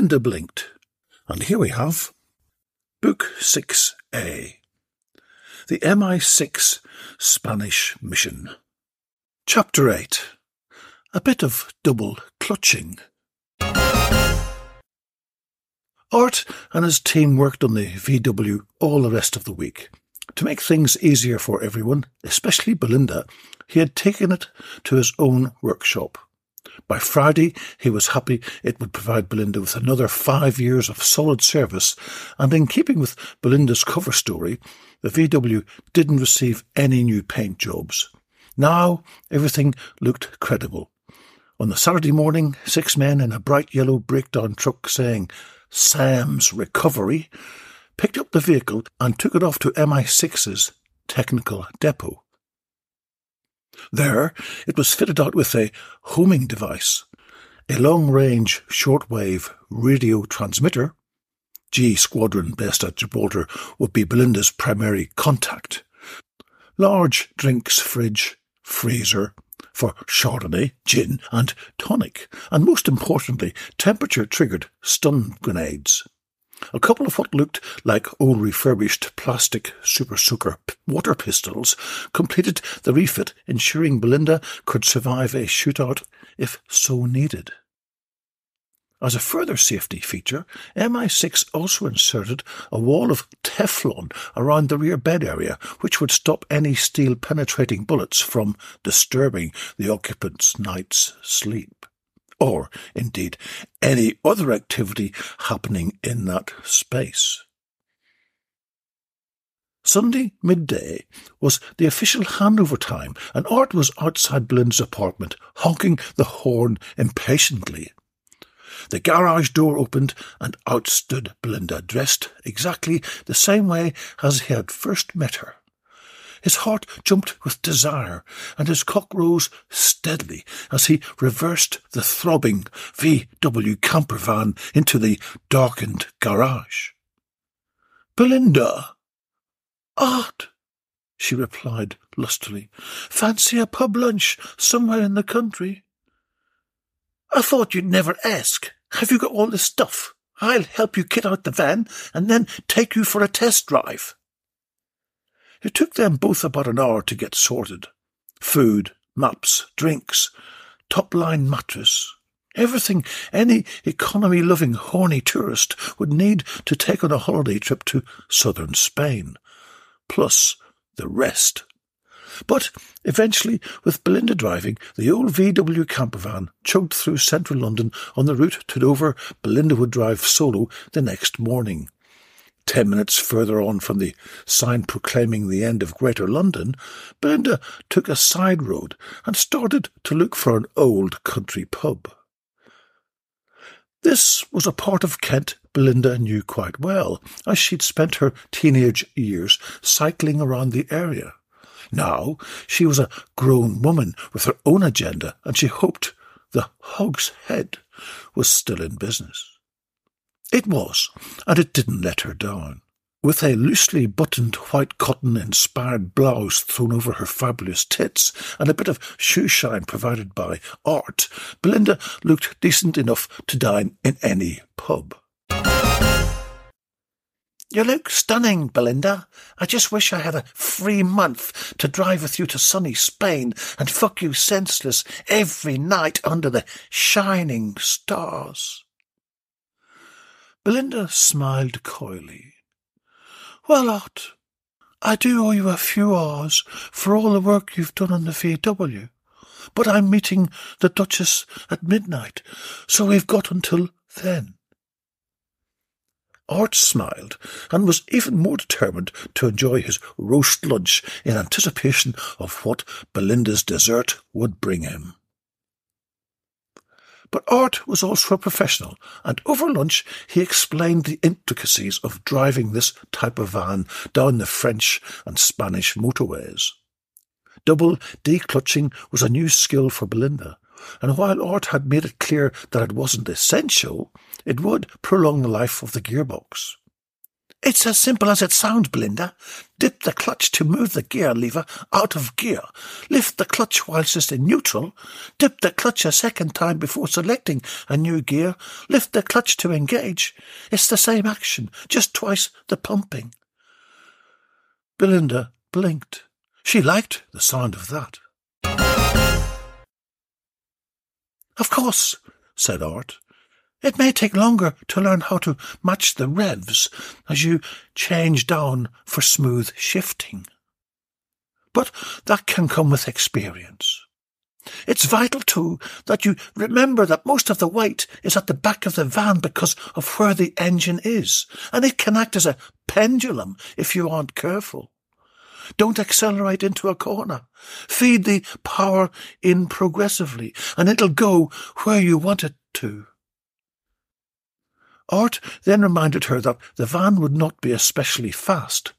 Belinda blinked, and here we have Book 6A The MI6 Spanish Mission. Chapter 8 A bit of double clutching. Art and his team worked on the VW all the rest of the week. To make things easier for everyone, especially Belinda, he had taken it to his own workshop. By Friday, he was happy it would provide Belinda with another five years of solid service, and in keeping with Belinda's cover story, the VW didn't receive any new paint jobs. Now, everything looked credible. On the Saturday morning, six men in a bright yellow breakdown truck saying, Sam's Recovery, picked up the vehicle and took it off to MI6's technical depot. There, it was fitted out with a homing device, a long-range shortwave radio transmitter. G Squadron based at Gibraltar would be Belinda's primary contact. Large drinks fridge, freezer for Chardonnay, gin and tonic, and most importantly, temperature-triggered stun grenades. A couple of what looked like old refurbished plastic Super Soaker water pistols completed the refit, ensuring Belinda could survive a shootout if so needed. As a further safety feature, MI6 also inserted a wall of Teflon around the rear bed area, which would stop any steel penetrating bullets from disturbing the occupant's night's sleep or indeed any other activity happening in that space. Sunday midday was the official handover time, and Art was outside Belinda's apartment, honking the horn impatiently. The garage door opened, and out stood Belinda, dressed exactly the same way as he had first met her. His heart jumped with desire, and his cock rose steadily as he reversed the throbbing VW camper van into the darkened garage. Belinda! Art! she replied lustily. Fancy a pub lunch somewhere in the country? I thought you'd never ask. Have you got all the stuff? I'll help you kit out the van and then take you for a test drive. It took them both about an hour to get sorted. Food, maps, drinks, top-line mattress, everything any economy-loving horny tourist would need to take on a holiday trip to southern Spain. Plus the rest. But eventually, with Belinda driving, the old VW campervan chugged through central London on the route to Dover. Belinda would drive solo the next morning. Ten minutes further on from the sign proclaiming the end of Greater London, Belinda took a side road and started to look for an old country pub. This was a part of Kent Belinda knew quite well, as she'd spent her teenage years cycling around the area. Now she was a grown woman with her own agenda, and she hoped the Hog's Head was still in business. It was, and it didn't let her down. With a loosely buttoned white cotton inspired blouse thrown over her fabulous tits and a bit of shoe shine provided by art, Belinda looked decent enough to dine in any pub. You look stunning, Belinda. I just wish I had a free month to drive with you to sunny Spain and fuck you senseless every night under the shining stars. Belinda smiled coyly. Well, Art, I do owe you a few hours for all the work you've done on the VW, but I'm meeting the Duchess at midnight, so we've got until then. Art smiled and was even more determined to enjoy his roast lunch in anticipation of what Belinda's dessert would bring him. But Art was also a professional, and over lunch he explained the intricacies of driving this type of van down the French and Spanish motorways. Double declutching was a new skill for Belinda, and while Art had made it clear that it wasn't essential, it would prolong the life of the gearbox. It's as simple as it sounds, Belinda. Dip the clutch to move the gear lever out of gear. Lift the clutch whilst it's in neutral. Dip the clutch a second time before selecting a new gear. Lift the clutch to engage. It's the same action, just twice the pumping. Belinda blinked. She liked the sound of that. Of course, said Art. It may take longer to learn how to match the revs as you change down for smooth shifting. But that can come with experience. It's vital, too, that you remember that most of the weight is at the back of the van because of where the engine is, and it can act as a pendulum if you aren't careful. Don't accelerate into a corner. Feed the power in progressively, and it'll go where you want it to. Art then reminded her that the van would not be especially fast,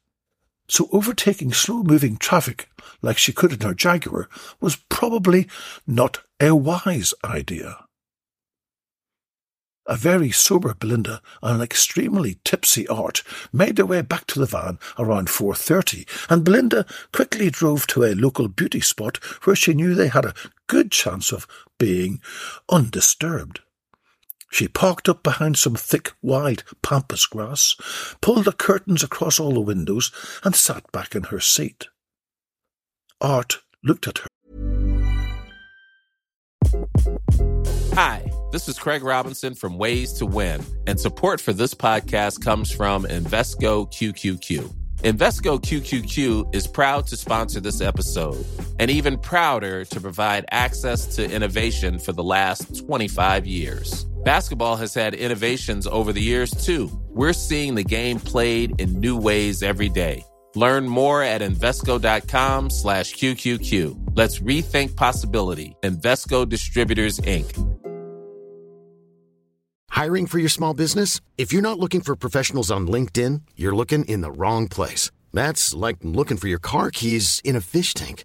so overtaking slow-moving traffic like she could in her Jaguar was probably not a wise idea. A very sober Belinda and an extremely tipsy Art made their way back to the van around 4.30, and Belinda quickly drove to a local beauty spot where she knew they had a good chance of being undisturbed. She parked up behind some thick, wide pampas grass, pulled the curtains across all the windows, and sat back in her seat. Art looked at her. Hi, this is Craig Robinson from Ways to Win, and support for this podcast comes from Invesco QQQ. Invesco QQQ is proud to sponsor this episode and even prouder to provide access to innovation for the last 25 years. Basketball has had innovations over the years, too. We're seeing the game played in new ways every day. Learn more at Invesco.com slash QQQ. Let's rethink possibility. Invesco Distributors, Inc. Hiring for your small business? If you're not looking for professionals on LinkedIn, you're looking in the wrong place. That's like looking for your car keys in a fish tank.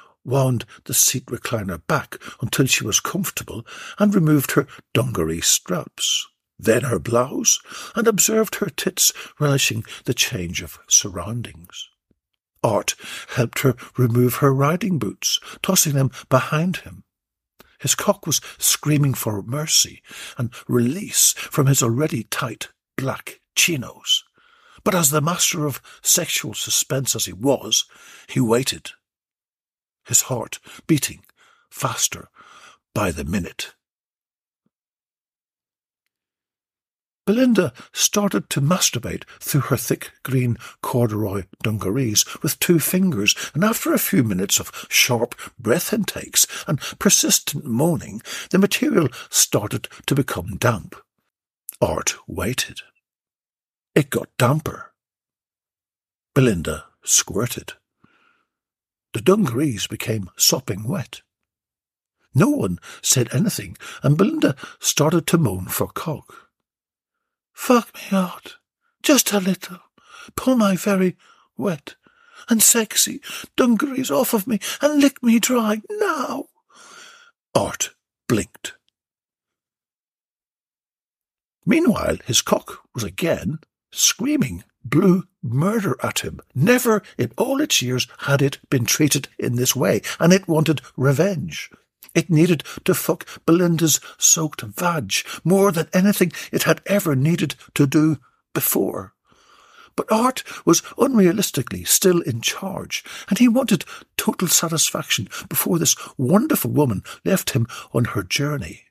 wound the seat recliner back until she was comfortable and removed her dungaree straps, then her blouse, and observed her tits relishing the change of surroundings. Art helped her remove her riding boots, tossing them behind him. His cock was screaming for mercy and release from his already tight black chinos. But as the master of sexual suspense as he was, he waited his heart beating faster by the minute. Belinda started to masturbate through her thick green corduroy dungarees with two fingers, and after a few minutes of sharp breath intakes and persistent moaning, the material started to become damp. Art waited. It got damper. Belinda squirted. The dungarees became sopping wet. No one said anything, and Belinda started to moan for cock. Fuck me out, just a little. Pull my very wet and sexy dungarees off of me and lick me dry now. Art blinked. Meanwhile, his cock was again screaming blue murder at him. Never in all its years had it been treated in this way, and it wanted revenge. It needed to fuck Belinda's soaked vag more than anything it had ever needed to do before. But Art was unrealistically still in charge, and he wanted total satisfaction before this wonderful woman left him on her journey.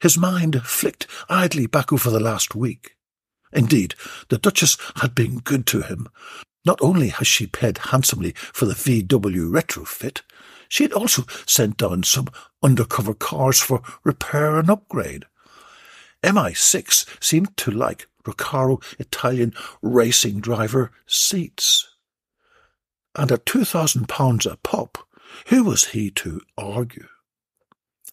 His mind flicked idly back over the last week. Indeed, the Duchess had been good to him. Not only has she paid handsomely for the VW retrofit, she had also sent down some undercover cars for repair and upgrade. MI6 seemed to like Recaro Italian racing driver seats. And at £2,000 a pop, who was he to argue?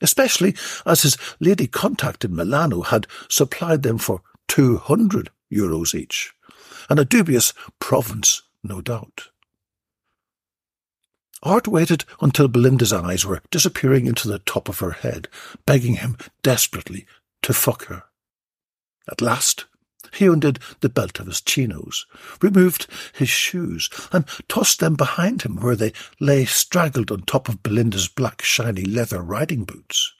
Especially as his lady contact in Milano had supplied them for 200 euros each, and a dubious province, no doubt. Art waited until Belinda's eyes were disappearing into the top of her head, begging him desperately to fuck her. At last, he undid the belt of his chinos, removed his shoes, and tossed them behind him where they lay straggled on top of Belinda's black shiny leather riding boots.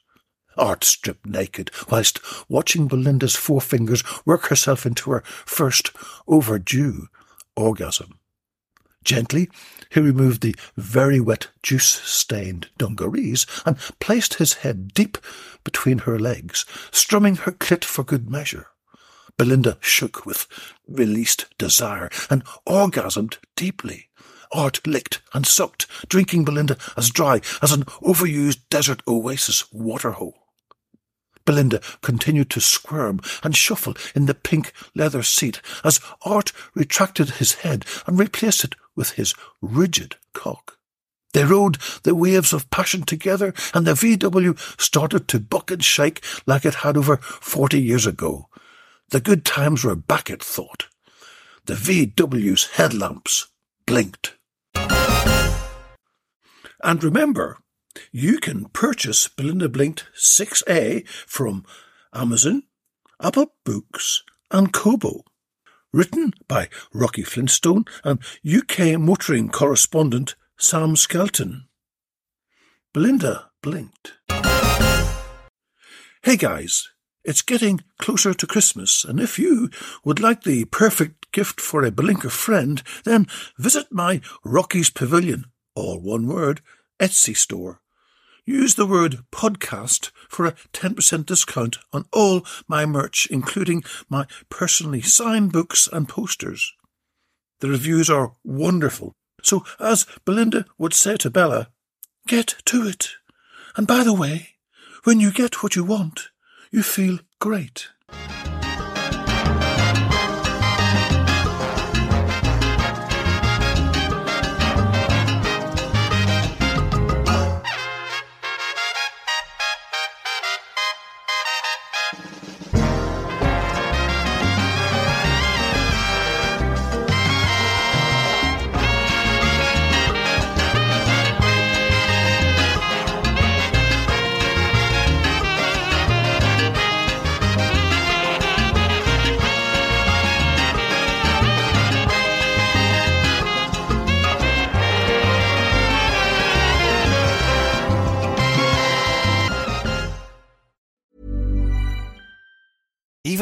Art stripped naked, whilst watching Belinda's forefingers work herself into her first overdue orgasm. Gently, he removed the very wet, juice-stained dungarees and placed his head deep between her legs, strumming her clit for good measure. Belinda shook with released desire and orgasmed deeply. Art licked and sucked, drinking Belinda as dry as an overused desert oasis waterhole. Belinda continued to squirm and shuffle in the pink leather seat as Art retracted his head and replaced it with his rigid cock. They rode the waves of passion together, and the VW started to buck and shake like it had over forty years ago. The good times were back, it thought. The VW's headlamps blinked. And remember, you can purchase Belinda Blinked 6A from Amazon, Apple Books, and Kobo. Written by Rocky Flintstone and UK motoring correspondent Sam Skelton. Belinda blinked. Hey guys, it's getting closer to Christmas, and if you would like the perfect gift for a Blinker friend, then visit my Rocky's Pavilion, all one word, Etsy store. Use the word podcast for a 10% discount on all my merch, including my personally signed books and posters. The reviews are wonderful. So, as Belinda would say to Bella, get to it. And by the way, when you get what you want, you feel great.